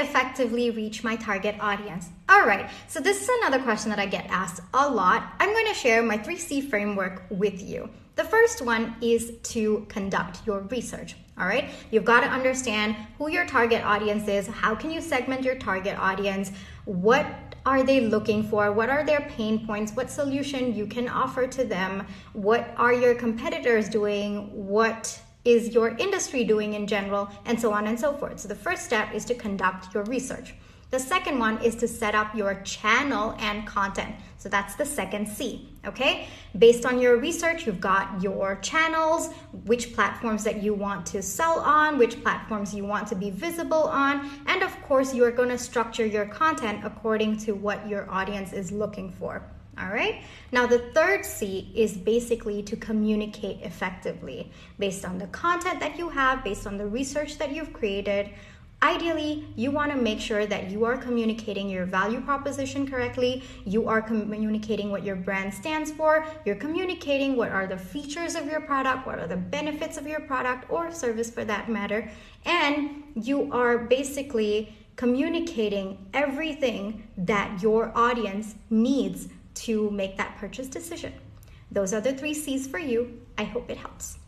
Effectively reach my target audience? All right, so this is another question that I get asked a lot. I'm going to share my 3C framework with you. The first one is to conduct your research. All right, you've got to understand who your target audience is. How can you segment your target audience? What are they looking for? What are their pain points? What solution you can offer to them? What are your competitors doing? What is your industry doing in general? And so on and so forth. So the first step is to conduct your research. The second one is to set up your channel and content. So that's the second C, okay? Based on your research, you've got your channels, which platforms that you want to sell on, which platforms you want to be visible on, and of course, you are going to structure your content according to what your audience is looking for. All right. Now, the third C is basically to communicate effectively based on the content that you have, based on the research that you've created, Ideally, you want to make sure that you are communicating your value proposition correctly, you are communicating what your brand stands for, you're communicating what are the features of your product, what are the benefits of your product or service for that matter, and you are basically communicating everything that your audience needs to make that purchase decision. Those are the three C's for you. I hope it helps.